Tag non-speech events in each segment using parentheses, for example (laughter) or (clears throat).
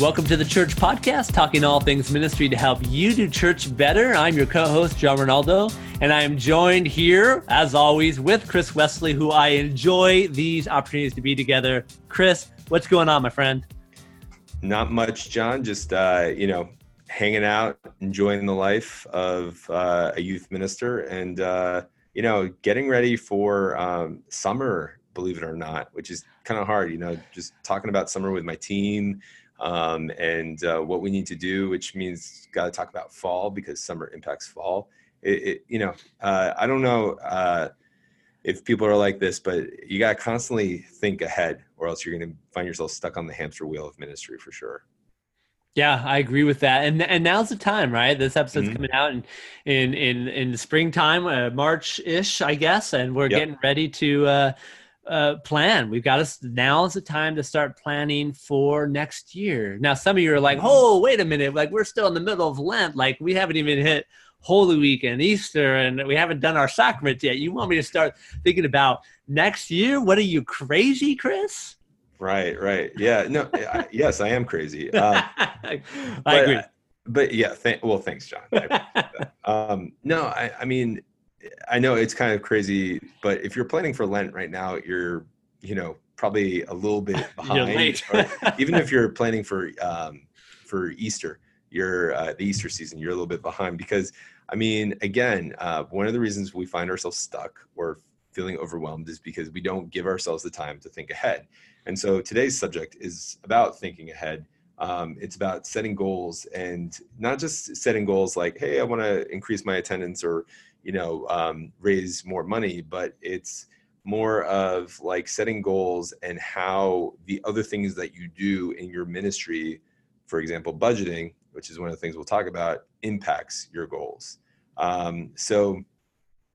Welcome to the Church Podcast, talking all things ministry to help you do church better. I'm your co host, John Arnold, and I am joined here, as always, with Chris Wesley, who I enjoy these opportunities to be together. Chris, what's going on, my friend? Not much, John. Just, uh, you know, hanging out, enjoying the life of uh, a youth minister, and, uh, you know, getting ready for um, summer, believe it or not, which is kind of hard, you know, just talking about summer with my team um, and uh, what we need to do, which means got to talk about fall because summer impacts fall. It, it you know, uh, I don't know uh, if people are like this, but you got to constantly think ahead, or else you're going to find yourself stuck on the hamster wheel of ministry for sure. Yeah, I agree with that. And and now's the time, right? This episode's mm-hmm. coming out in in in in the springtime, uh, March ish, I guess, and we're yep. getting ready to uh, uh, plan. We've got us now is the time to start planning for next year. Now, some of you are like. "Oh, wait a minute! Like we're still in the middle of Lent. Like we haven't even hit Holy Week and Easter, and we haven't done our sacraments yet. You want me to start thinking about next year? What are you crazy, Chris?" Right, right, yeah, no, I, yes, I am crazy. Uh, (laughs) I but, agree. But yeah, th- well, thanks, John. (laughs) um, no, I, I mean, I know it's kind of crazy, but if you're planning for Lent right now, you're, you know, probably a little bit (laughs) behind. (laughs) even if you're planning for um, for Easter, you're uh, the Easter season, you're a little bit behind because, I mean, again, uh, one of the reasons we find ourselves stuck or feeling overwhelmed is because we don't give ourselves the time to think ahead. And so today's subject is about thinking ahead. Um, it's about setting goals and not just setting goals like, hey, I want to increase my attendance or you know um, raise more money but it's more of like setting goals and how the other things that you do in your ministry for example budgeting which is one of the things we'll talk about impacts your goals. Um, so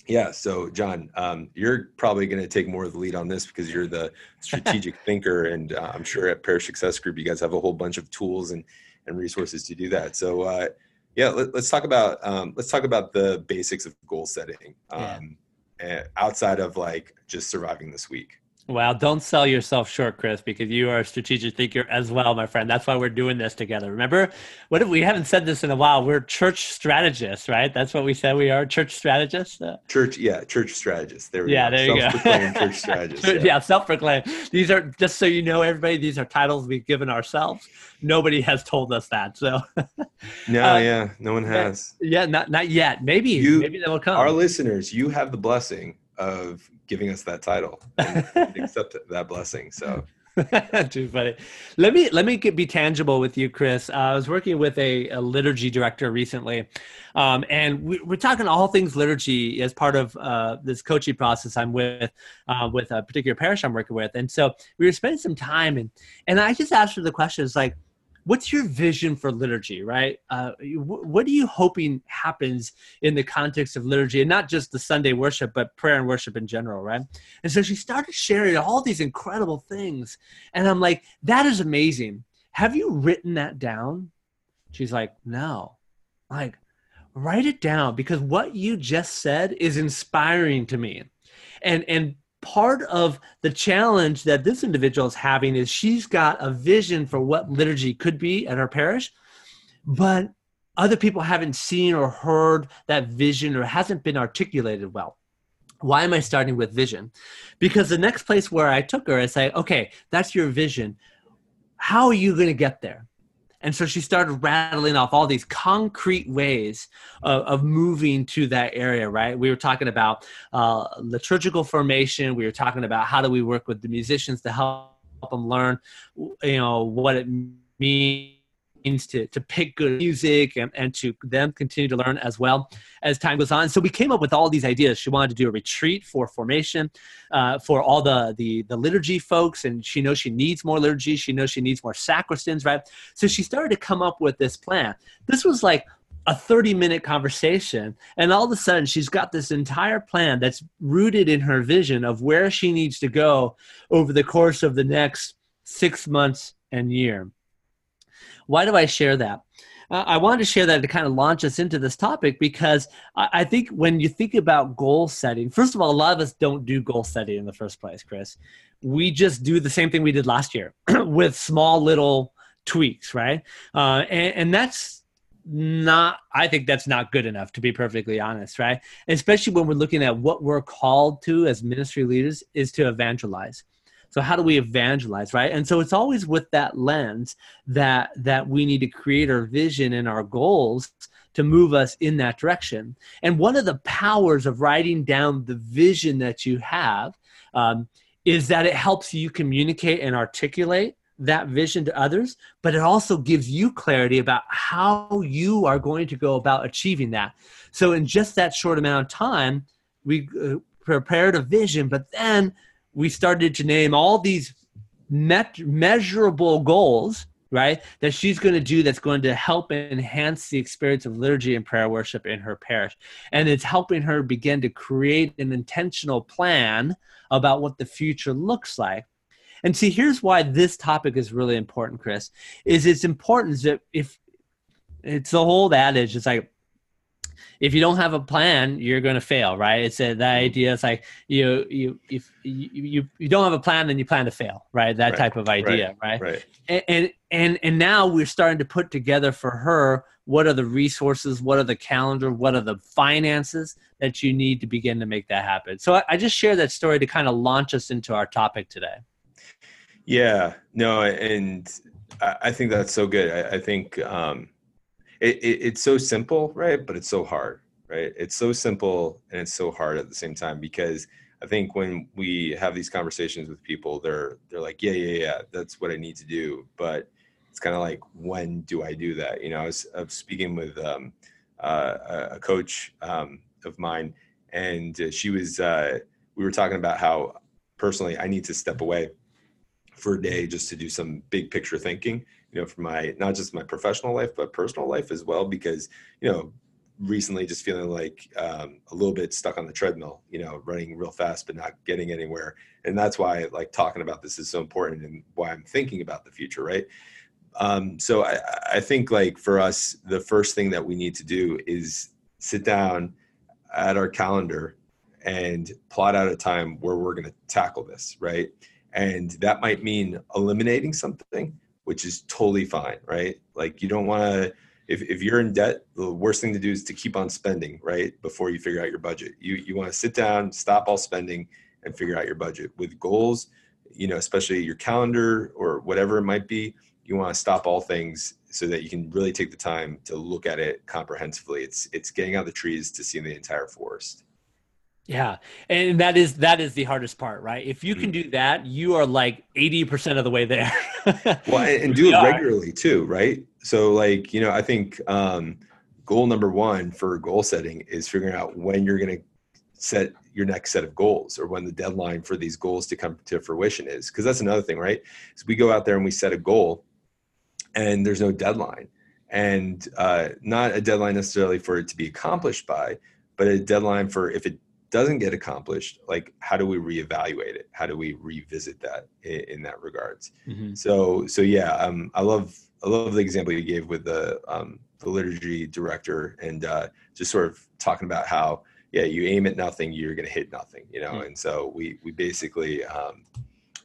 yeah so john um, you're probably going to take more of the lead on this because you're the (laughs) strategic thinker and uh, i'm sure at parish success group you guys have a whole bunch of tools and and resources to do that so uh, yeah let, us talk about um, let's talk about the basics of goal setting um, yeah. outside of like just surviving this week well, don't sell yourself short, Chris, because you are a strategic thinker as well, my friend. That's why we're doing this together. Remember, what if we haven't said this in a while? We're church strategists, right? That's what we said we are, church strategists. Uh, church, yeah, church strategists. There we yeah, go. there you go. church (laughs) strategists. Yeah, yeah self-proclaimed. These are just so you know, everybody. These are titles we've given ourselves. Nobody has told us that. So. (laughs) no, uh, yeah, no one has. Yeah, not not yet. Maybe, you, maybe that will come. Our listeners, you have the blessing of giving us that title and (laughs) accept that blessing. So (laughs) Too funny. Let me let me get, be tangible with you, Chris. Uh, I was working with a, a liturgy director recently, um, and we, are talking all things liturgy as part of uh, this coaching process I'm with uh, with a particular parish I'm working with. And so we were spending some time, and and I just asked her the questions like, what's your vision for liturgy right? Uh, what are you hoping happens in the context of liturgy and not just the sunday worship but prayer and worship in general right? And so she started sharing all these incredible things and i'm like that is amazing. Have you written that down? She's like no. I'm like write it down because what you just said is inspiring to me. And and part of the challenge that this individual is having is she's got a vision for what liturgy could be at her parish, but other people haven't seen or heard that vision or hasn't been articulated well. Why am I starting with vision? Because the next place where I took her, I say, okay, that's your vision. How are you going to get there? And so she started rattling off all these concrete ways of, of moving to that area, right? We were talking about uh, liturgical formation. We were talking about how do we work with the musicians to help them learn, you know, what it means means to, to pick good music and, and to them continue to learn as well as time goes on. So we came up with all these ideas. She wanted to do a retreat for formation uh, for all the, the, the liturgy folks, and she knows she needs more liturgy. She knows she needs more sacristans, right? So she started to come up with this plan. This was like a 30 minute conversation and all of a sudden she's got this entire plan that's rooted in her vision of where she needs to go over the course of the next six months and year why do I share that? Uh, I wanted to share that to kind of launch us into this topic because I, I, think when you think about goal setting, first of all, a lot of us don't do goal setting in the first place, Chris. We just do the same thing we did last year (clears throat) with small little tweaks, right? Uh, and, and that's not i think that's not good enough to be perfectly honest right especially when we're looking at what we're called to as ministry leaders is to evangelize so how do we evangelize right and so it's always with that lens that that we need to create our vision and our goals to move us in that direction and one of the powers of writing down the vision that you have um, is that it helps you communicate and articulate that vision to others, but it also gives you clarity about how you are going to go about achieving that. So, in just that short amount of time, we uh, prepared a vision, but then we started to name all these met- measurable goals, right? That she's going to do that's going to help enhance the experience of liturgy and prayer worship in her parish. And it's helping her begin to create an intentional plan about what the future looks like and see, here's why this topic is really important, Chris. Is it's important that if it's the whole adage, it's like if you don't have a plan, you're going to fail, right? It's a, that mm-hmm. idea. It's like you you if you, you you don't have a plan, then you plan to fail, right? That right. type of idea, right? Right. right. And, and and and now we're starting to put together for her what are the resources, what are the calendar, what are the finances that you need to begin to make that happen. So I, I just share that story to kind of launch us into our topic today. Yeah, no, and I think that's so good. I, I think um, it, it, it's so simple, right? But it's so hard, right? It's so simple and it's so hard at the same time because I think when we have these conversations with people, they're they're like, yeah, yeah, yeah, that's what I need to do. But it's kind of like, when do I do that? You know, I was, I was speaking with um, uh, a coach um, of mine, and she was, uh, we were talking about how personally I need to step away for a day just to do some big picture thinking you know for my not just my professional life but personal life as well because you know recently just feeling like um, a little bit stuck on the treadmill you know running real fast but not getting anywhere. And that's why like talking about this is so important and why i'm thinking about the future right? Um, so I, I think like for us the first thing that we need to do is sit down at our calendar and plot out a time where we're going to tackle this right? And that might mean eliminating something which is totally fine right? Like you don't want to if, if you're in debt the worst thing to do is to keep on spending right before you figure out your budget. You you want to sit down stop all spending and figure out your budget. With goals you know especially your calendar or whatever it might be you want to stop all things so that you can really take the time to look at it comprehensively. It's it's getting out the trees to see the entire forest yeah. And that is that is the hardest part, right? If you can mm. do that, you are like 80% of the way there. (laughs) well, and, do it regularly too, right? So like, you know, I think um goal number 1 for goal setting is figuring out when you're going to set your next set of goals or when the deadline for these goals to come to fruition is because that's another thing right so we go out there and we set a goal and there's no deadline and uh, not a deadline necessarily for it to be accomplished by but a deadline for if it doesn't get accomplished like how do we reevaluate it? How do we revisit that in, in that regards? Mm-hmm. so so yeah um, i love i love the example you gave with the um, the liturgy director and uh, just sort of talking about how yeah you aim at nothing you're going to hit nothing you know? Mm-hmm. and so we we basically um,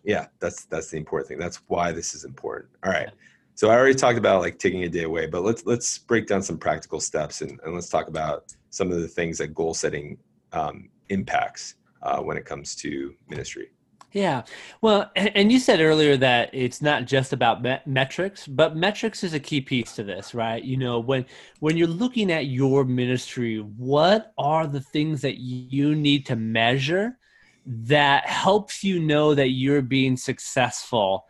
yeah that's that's the important thing. That's why this is important. All right. So i already talked about like taking a day away but let's let's break down some practical steps and, and let's talk about some of the things that goal setting um, impacts uh, when it comes to ministry. Yeah. Well, and you said earlier that it's not just about met- metrics, but metrics is a key piece to this, right? You know, when when you're looking at your ministry, what are the things that you need to measure that helps you know that you're being successful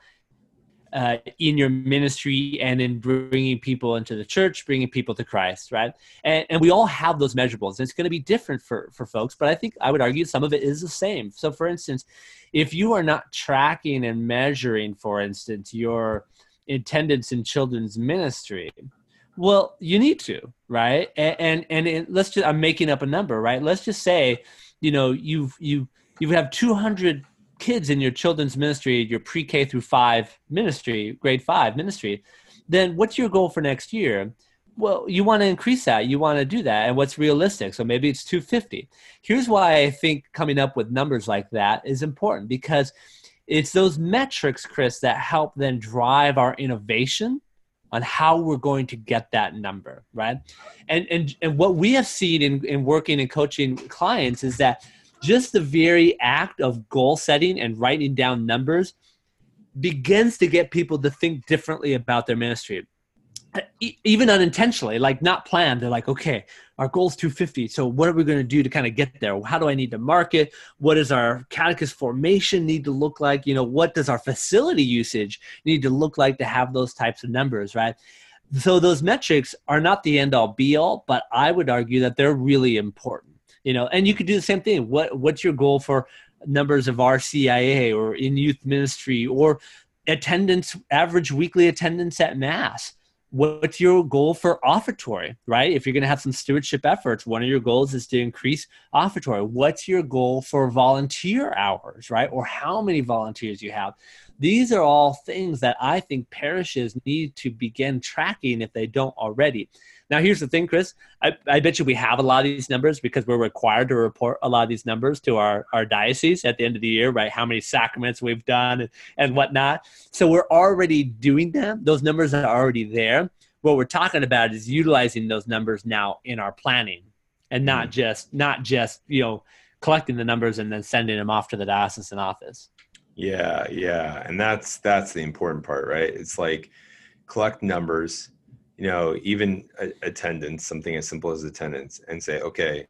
uh, in your ministry and in bringing people into the church, bringing people to Christ, right? And, and we all have those measurables. And it's going to be different for, for folks, but I think I would argue some of it is the same. So, for instance, if you are not tracking and measuring, for instance, your attendance in children's ministry, well, you need to, right? And and, and it, let's just I'm making up a number, right? Let's just say, you know, you've you you have 200 kids in your children's ministry, your pre K through five ministry, grade five ministry, then what's your goal for next year? Well, you want to increase that. You want to do that. And what's realistic? So maybe it's 250. Here's why I think coming up with numbers like that is important because it's those metrics chris that help then drive our innovation on how we're going to get that number right and and and what we have seen in, in working and coaching clients is that just the very act of goal setting and writing down numbers begins to get people to think differently about their ministry. Even unintentionally like not planned. They're like okay our goal is 250 so what are we going to do to kind of get there? How do i need to market? What does our catechist formation need to look like? You know what does our facility usage need to look like to have those types of numbers right? So those metrics are not the end all be all but i would argue that they're really important you know and you could do the same thing. What what's your goal for numbers of rcia or in youth ministry or attendance average weekly attendance at mass? What's your goal for offertory right? If you're going to have some stewardship efforts one of your goals is to increase offertory. What's your goal for volunteer hours right? Or how many volunteers you have? These are all things that i think parishes need to begin tracking if they don't already now, here's the thing, Chris. I, I bet you we have a lot of these numbers because we're required to report a lot of these numbers to our, our diocese at the end of the year, right? How many sacraments we've done and, and whatnot. So we're already doing them. Those numbers are already there. What we're talking about is utilizing those numbers now in our planning and not mm. just not just, you know, collecting the numbers and then sending them off to the diocesan office. Yeah, yeah. And that's that's the important part, right? It's like collect numbers you know, even attendance, something as simple as attendance, and say, okay,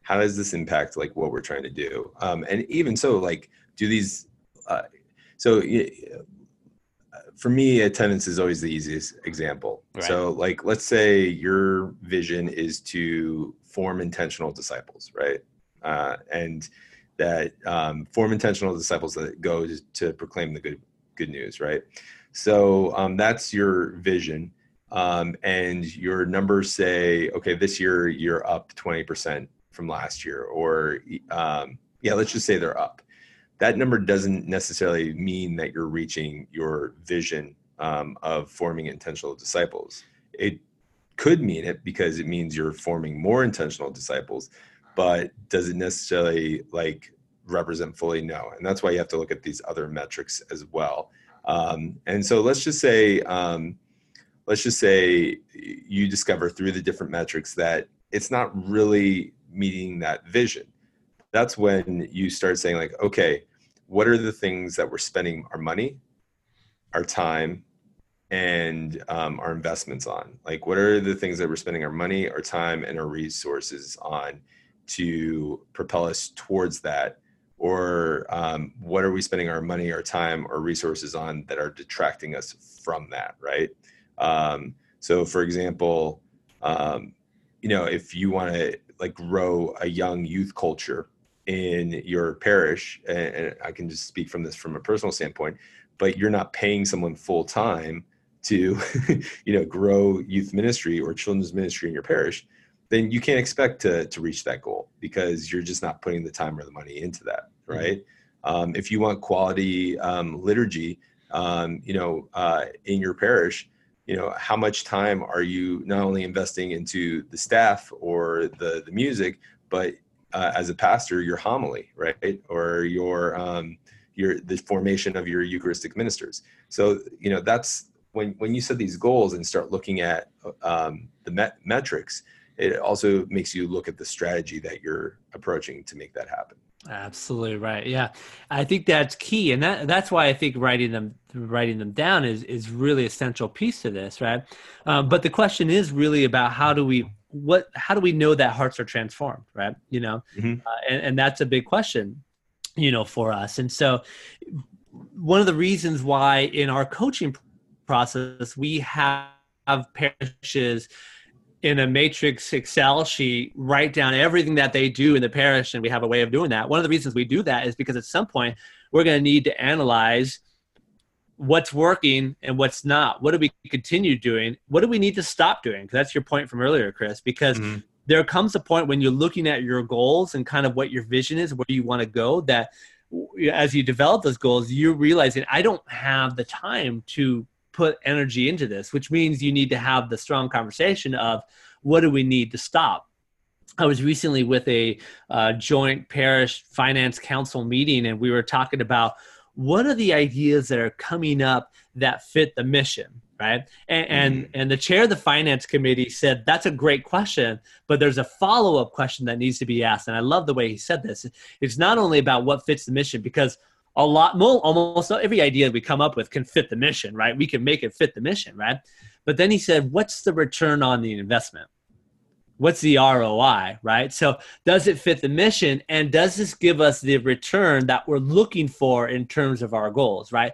how does this impact like what we're trying to do? Um, and even so, like, do these? Uh, so for me, attendance is always the easiest example. Right. So, like, let's say your vision is to form intentional disciples, right? Uh, and that um, form intentional disciples that go to proclaim the good good news, right? So um, that's your vision um, and your numbers say, okay, this year you're up 20% from last year, or um, yeah, let's just say they're up. That number doesn't necessarily mean that you're reaching your vision um, of forming intentional disciples. It could mean it because it means you're forming more intentional disciples, but does it necessarily like represent fully? No. And that's why you have to look at these other metrics as well. Um, and so let's just say, um, let's just say you discover through the different metrics that it's not really meeting that vision. That's when you start saying like okay what are the things that we're spending our money our time and um, our investments on? Like what are the things that we're spending our money our time and our resources on to propel us towards that? Or um, what are we spending our money our time or resources on that are detracting us from that right um, so, for example, um, you know, if you want to like grow a young youth culture in your parish, and, and I can just speak from this from a personal standpoint, but you're not paying someone full time to, (laughs) you know, grow youth ministry or children's ministry in your parish, then you can't expect to to reach that goal because you're just not putting the time or the money into that, mm-hmm. right? Mm-hmm. Um, if you want quality um, liturgy, um, you know, uh, in your parish, you know how much time are you not only investing into the staff or the the music but uh, as a pastor your homily right? Or your um your the formation of your eucharistic ministers. So you know that's when when you set these goals and start looking at um, the met- metrics it also makes you look at the strategy that you're approaching to make that happen Absolutely right. Yeah, I think that's key, and that that's why I think writing them writing them down is is really essential piece to this, right? Um, but the question is really about how do we what how do we know that hearts are transformed, right? You know, mm-hmm. uh, and and that's a big question, you know, for us. And so, one of the reasons why in our coaching process we have parishes in a matrix Excel sheet, write down everything that they do in the parish, and we have a way of doing that. One of the reasons we do that is because at some point we're going to need to analyze what's working and what's not. What do we continue doing? What do we need to stop doing? Because that's your point from earlier, Chris. Because mm-hmm. there comes a point when you're looking at your goals and kind of what your vision is, where you want to go, that as you develop those goals, you're realizing I don't have the time to put energy into this, which means you need to have the strong conversation of what do we need to stop. I was recently with a uh, joint parish finance council meeting, and we were talking about what are the ideas that are coming up that fit the mission right and and, mm. and the chair of the finance committee said that's a great question but there's a follow-up question that needs to be asked and i love the way he said this it's not only about what fits the mission because a lot more almost every idea we come up with can fit the mission right we can make it fit the mission right but then he said what's the return on the investment what's the ROI, right? So, does it fit the mission? And does this give us the return that we're looking for in terms of our goals, right?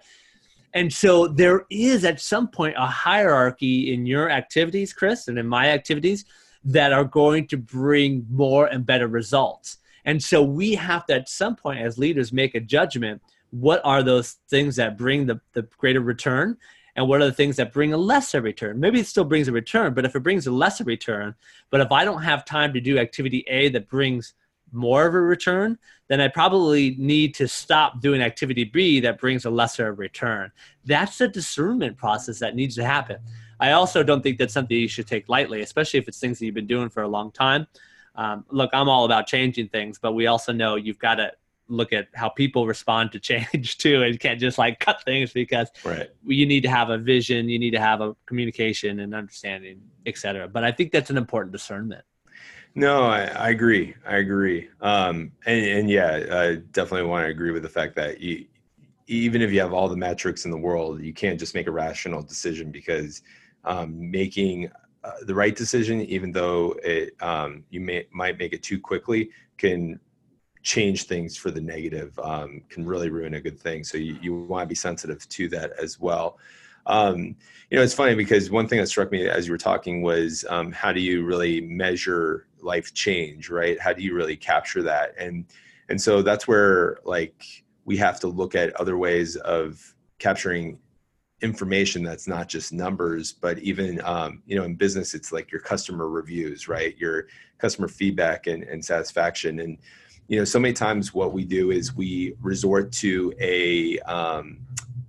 And so, there is at some point a hierarchy in your activities, Chris, and in my activities that are going to bring more and better results. And so, we have to, at some point, as leaders, make a judgment what are those things that bring the, the greater return? And what are the things that bring a lesser return? Maybe it still brings a return but if it brings a lesser return but if i don't have time to do activity a that brings more of a return then i probably need to stop doing activity b that brings a lesser return. That's a discernment process that needs to happen. I also don't think that's something you should take lightly especially if it's things that you've been doing for a long time. Um, look i'm all about changing things but we also know you've got to look at how people respond to change (laughs) too. And can't just like cut things because right. you need to have a vision you need to have a communication and understanding etc but i think that's an important discernment. No i, I agree. I agree. Um, and, and yeah i definitely want to agree with the fact that you, even if you have all the metrics in the world you can't just make a rational decision because um, making uh, the right decision even though it um, you may might make it too quickly can change things for the negative um, can really ruin a good thing. So you, you want to be sensitive to that as well. Um, you know, it's funny because one thing that struck me as you were talking was um, how do you really measure life change, right? How do you really capture that? And and so that's where like we have to look at other ways of capturing information that's not just numbers but even um, you know in business it's like your customer reviews right your customer feedback and, and satisfaction and you know so many times what we do is we resort to a um,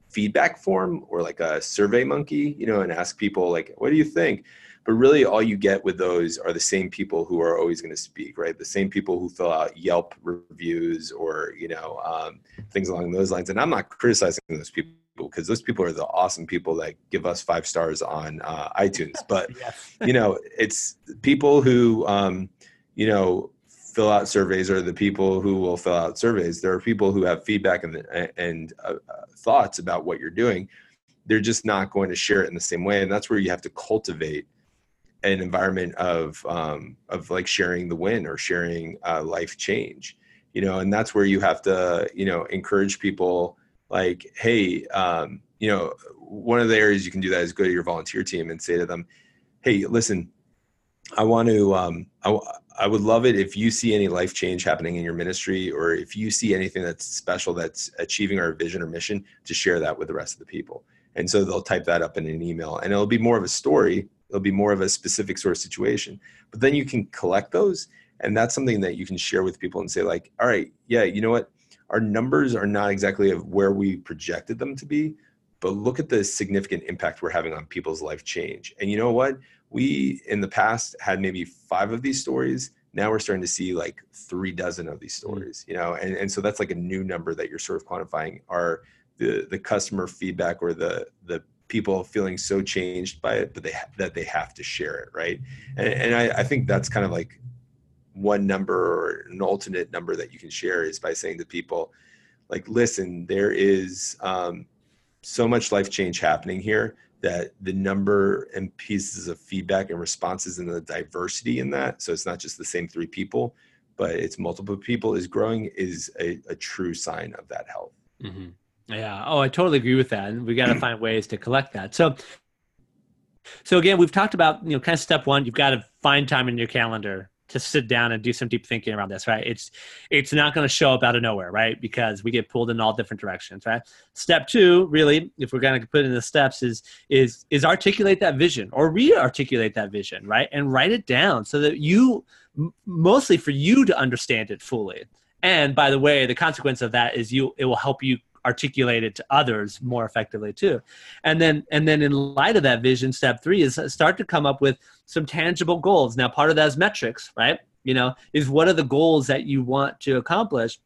feedback form or like a survey monkey you know and ask people like what do you think? But really all you get with those are the same people who are always going to speak right? The same people who fill out yelp reviews or you know um, things along those lines. And i'm not criticizing those people because those people are the awesome people that give us five stars on uh, itunes. But (laughs) you know it's people who um, you know fill out surveys or the people who will fill out surveys. There are people who have feedback and, and uh, thoughts about what you're doing. They're just not going to share it in the same way. And that's where you have to cultivate an environment of, um, of like sharing the win or sharing uh, life change, you know, and that's where you have to, you know, encourage people like, Hey, um, you know, one of the areas you can do that is go to your volunteer team and say to them, Hey, listen, I want to, um, I, I would love it if you see any life change happening in your ministry or if you see anything that's special that's achieving our vision or mission to share that with the rest of the people. And so they'll type that up in an email and it'll be more of a story. It'll be more of a specific sort of situation. But then you can collect those and that's something that you can share with people and say like, all right, yeah, you know what? Our numbers are not exactly of where we projected them to be, but look at the significant impact we're having on people's life change. And you know what? We in the past had maybe five of these stories. Now we're starting to see like three dozen of these mm. stories you know and, and so that's like a new number that you're sort of quantifying. Are the the customer feedback or the the people feeling so changed by it but they that they have to share it right? And, and I, I think that's kind of like one number or an alternate number that you can share is by saying to people like listen there is um, so much life change happening here that the number and pieces of feedback and responses and the diversity in that so it's not just the same three people but it's multiple people is growing is a, a true sign of that health. Mm-hmm. yeah. Oh i totally agree with that and we got to (clears throat) find ways to collect that. So so again we've talked about you know kind of step one you've got to find time in your calendar to sit down and do some deep thinking around this, right? It's it's not going to show up out of nowhere, right? Because we get pulled in all different directions, right? Step two, really, if we're going to put in the steps, is is is articulate that vision or re-articulate that vision, right? And write it down so that you, mostly for you to understand it fully. And by the way, the consequence of that is you it will help you articulate it to others more effectively too. And then and then in light of that vision step three is uh, start to come up with some tangible goals. Now part of that is metrics right? You know is what are the goals that you want to accomplish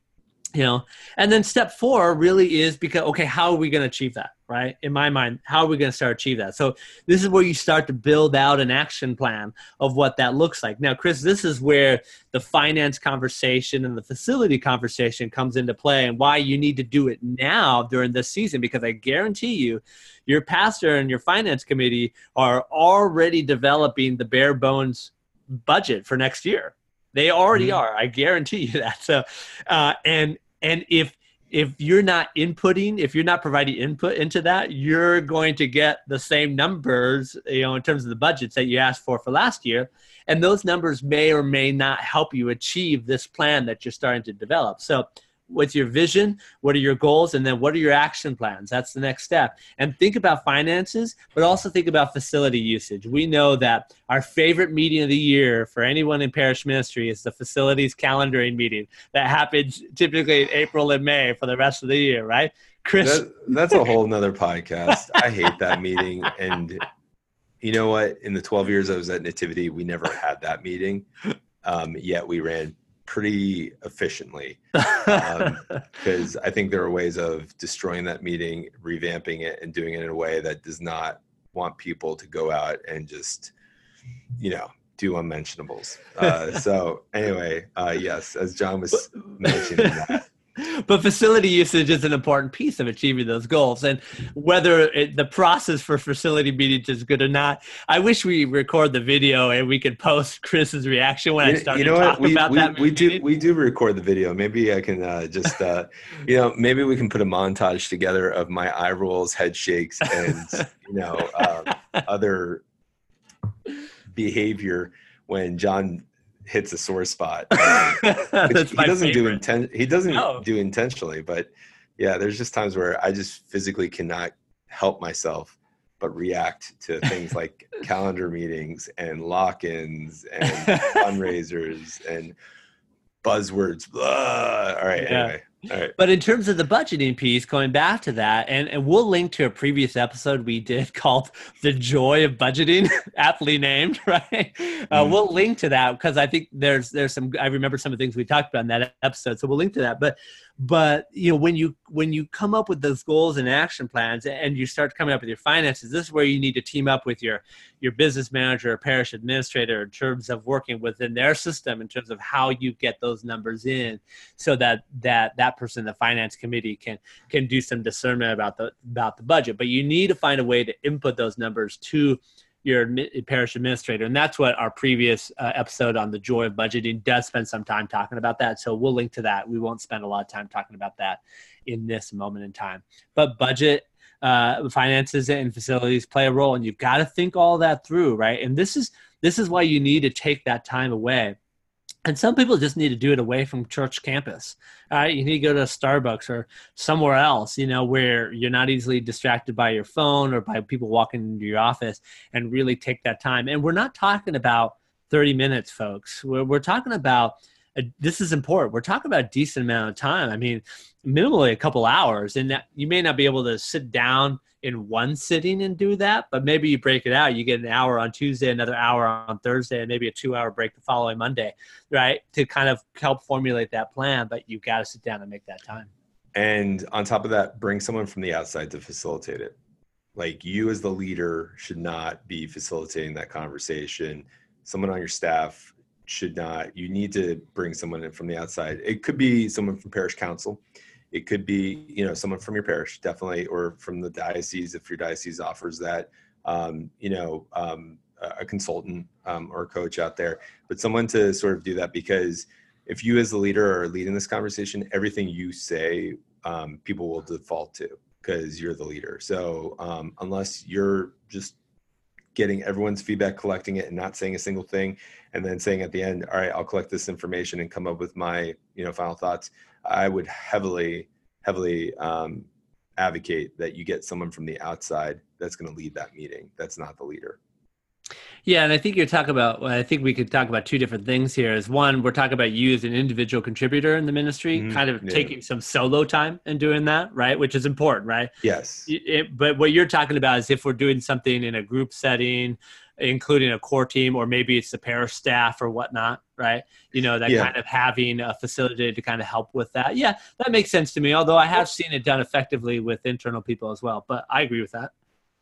you know? And then step four really is because okay how are we going to achieve that right? In my mind how are we going to start achieve that? So this is where you start to build out an action plan of what that looks like. Now chris this is where the finance conversation and the facility conversation comes into play and why you need to do it now during this season because i guarantee you your pastor and your finance committee are already developing the bare bones budget for next year they already mm-hmm. are. I guarantee you that. So, uh, and and if if you're not inputting, if you're not providing input into that, you're going to get the same numbers, you know, in terms of the budgets that you asked for for last year, and those numbers may or may not help you achieve this plan that you're starting to develop. So what's your vision what are your goals and then what are your action plans? That's the next step. And think about finances but also think about facility usage. We know that our favorite meeting of the year for anyone in parish ministry is the facilities calendaring meeting that happens typically in april and may for the rest of the year right? Chris that, that's a whole nother podcast. I hate that meeting. And you know what? In the 12 years i was at nativity we never had that meeting. Um, yet we ran pretty efficiently because um, (laughs) I think there are ways of destroying that meeting, revamping it, and doing it in a way that does not want people to go out and just, you know, do unmentionables. Uh, (laughs) so anyway, uh, yes, as John was mentioning that but facility usage is an important piece of achieving those goals. And whether it, the process for facility meetings is good or not i wish we record the video and we could post (laughs) chris's reaction when you, i start you know to talk we, about we, that we do we do record the video. Maybe i can uh, just uh, you know maybe we can put a montage together of my eye rolls head shakes and you know uh, (laughs) other behavior when john hits a sore spot. (laughs) Um, he doesn't favorite. do inten- he doesn't no. do intentionally, but yeah, there's just times where I just physically cannot help myself but react to things (laughs) like calendar meetings and lock-ins and (laughs) fundraisers and buzzwords. Blah. All right, yeah. anyway. But in terms of the budgeting piece, going back to that, and, and we'll link to a previous episode we did (laughs) called The Joy of Budgeting, (laughs) aptly named, (laughs) right? Uh, mm. We'll link to that because I think there's there's some I remember some of the things we talked about in that episode. So we'll link to that. But but you know when you when you come up with those goals and action plans and you start coming up with your finances this is where you need to team up with your your business manager or parish administrator in terms of working within their system in terms of how you get those numbers in so that that that person the finance committee can can do some discernment about the about the budget. But you need to find a way to input those numbers to your parish administrator. And that's what our previous uh, episode on the joy of budgeting does spend some time talking about that. So we'll link to that. We won't spend a lot of time talking about that in this moment in time. But budget, uh, finances, and facilities play a role, and you've got to think all that through, right? And this is this is why you need to take that time away and some people just need to do it away from church campus. Right you need to go to starbucks or somewhere else you know where you're not easily distracted by your phone or by people walking into your office and really take that time. And we're not talking about 30 minutes folks. We're, we're talking about a, this is important we're talking about a decent amount of time i mean minimally a couple hours and that, you may not be able to sit down in one sitting and do that, but maybe you break it out. You get an hour on Tuesday, another hour on Thursday, and maybe a two hour break the following Monday, right? To kind of help formulate that plan, but you've got to sit down and make that time. And on top of that, bring someone from the outside to facilitate it. Like you, as the leader, should not be facilitating that conversation. Someone on your staff should not. You need to bring someone in from the outside. It could be someone from parish council it could be, you know, someone from your parish, definitely, or from the diocese if your diocese offers that. Um, you know, um, a consultant um, or a coach out there, but someone to sort of do that because if you as the leader are leading this conversation, everything you say, um, people will default to because you're the leader. So um, unless you're just getting everyone's feedback, collecting it, and not saying a single thing, and then saying at the end, "All right, I'll collect this information and come up with my you know final thoughts." I would heavily, heavily um, advocate that you get someone from the outside that's going to lead that meeting. That's not the leader. Yeah, and I think you're talking about. Well, I think we could talk about two different things here. Is one, we're talking about you as an individual contributor in the ministry, mm-hmm. kind of yeah. taking some solo time and doing that, right? Which is important, right? Yes. It, but what you're talking about is if we're doing something in a group setting, including a core team, or maybe it's the parish staff or whatnot, right? You know, that yeah. kind of having a facilitator to kind of help with that. Yeah, that makes sense to me. Although I have seen it done effectively with internal people as well, but I agree with that.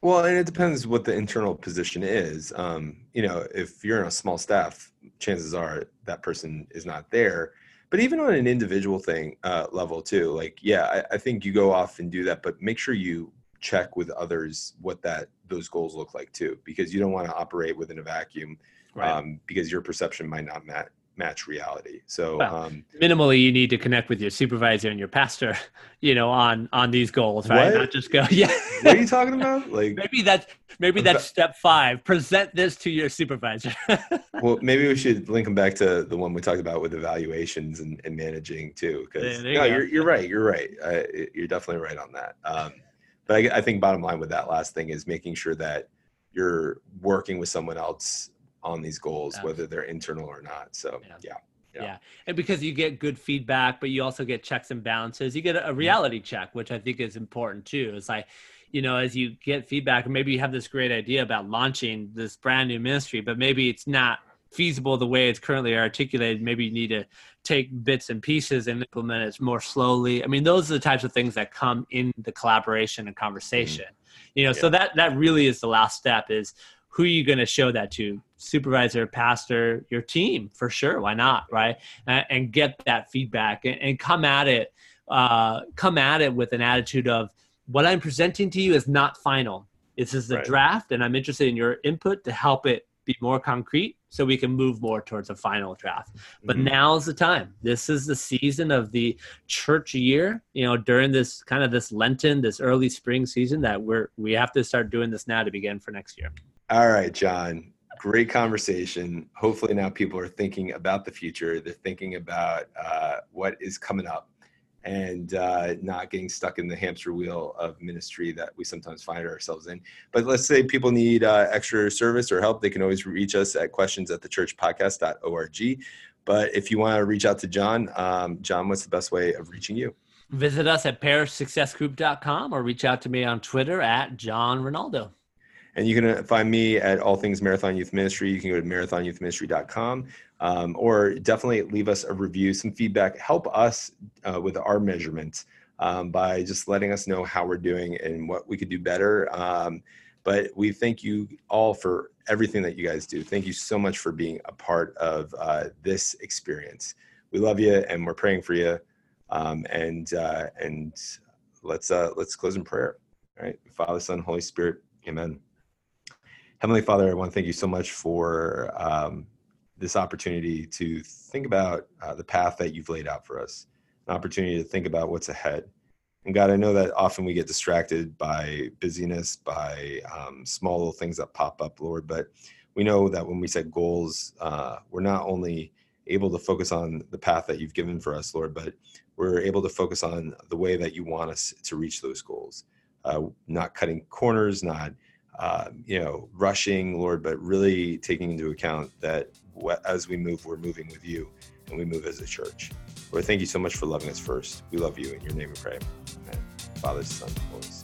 Well, and it depends what the internal position is. Um, you know, if you're in a small staff, chances are that person is not there. But even on an individual thing uh, level too, like yeah, I, I think you go off and do that, but make sure you check with others what that those goals look like too, because you don't want to operate within a vacuum, right. um, because your perception might not match match reality. So well, um, minimally, you need to connect with your supervisor and your pastor, (laughs) you know, on on these goals, right? What? Not just go, (laughs) yeah. what are you talking about? Like maybe that's maybe that's step five. Present this to your supervisor. (laughs) well, maybe we should link them back to the one we talked about with evaluations and, and managing too, because yeah, no, you are you're right. You're right. Uh, you're definitely right on that. Um, but I, I think bottom line with that last thing is making sure that you're working with someone else on these goals, whether they're internal or not. So yeah. yeah. Yeah. yeah. And because you get good feedback, but you also get checks and balances, you get a mm-hmm. reality check, which I think is important too. It's like, you know, as you get feedback, or maybe you have this great idea about launching this brand new ministry, but maybe it's not feasible the way it's currently articulated. Maybe you need to take bits and pieces and implement it more slowly. I mean, those are the types of things that come in the collaboration and conversation. Mm-hmm. You know, yeah. so that that really is the last step is who are you going to show that to? Supervisor pastor your team for sure why not right? And, get that feedback and, and come at it uh, come at it with an attitude of what i'm presenting to you is not final. This is a right. draft and i'm interested in your input to help it be more concrete so we can move more towards a final draft. But mm-hmm. now's the time. This is the season of the church year you know during this kind of this lenten this early spring season that we're we have to start doing this now to begin for next year all right, John. Great conversation. Hopefully, now people are thinking about the future. They're thinking about uh, what is coming up and uh, not getting stuck in the hamster wheel of ministry that we sometimes find ourselves in. But let's say people need uh, extra service or help, they can always reach us at questions at thechurchpodcast.org. But if you want to reach out to John, um, John, what's the best way of reaching you? Visit us at parishsuccessgroup.com or reach out to me on Twitter at John Arnold. And you can uh, find me at All Things Marathon Youth Ministry. You can go to marathonyouthministry.com um, or definitely leave us a review, some feedback. Help us uh, with our measurements um, by just letting us know how we're doing and what we could do better. Um, but we thank you all for everything that you guys do. Thank you so much for being a part of uh, this experience. We love you and we're praying for you. Um, and uh, and let's uh, let's close in prayer. All right, Father, Son, Holy Spirit. Amen. Heavenly Father, I want to thank you so much for um, this opportunity to think about uh, the path that you've laid out for us, an opportunity to think about what's ahead. And God, I know that often we get distracted by busyness, by um, small little things that pop up, Lord, but we know that when we set goals, uh, we're not only able to focus on the path that you've given for us, Lord, but we're able to focus on the way that you want us to reach those goals. Uh, not cutting corners, not uh, you know, rushing, Lord, but really taking into account that as we move, we're moving with you and we move as a church. Lord, thank you so much for loving us first. We love you. In your name we pray. Amen. Father, Son, Holy Spirit.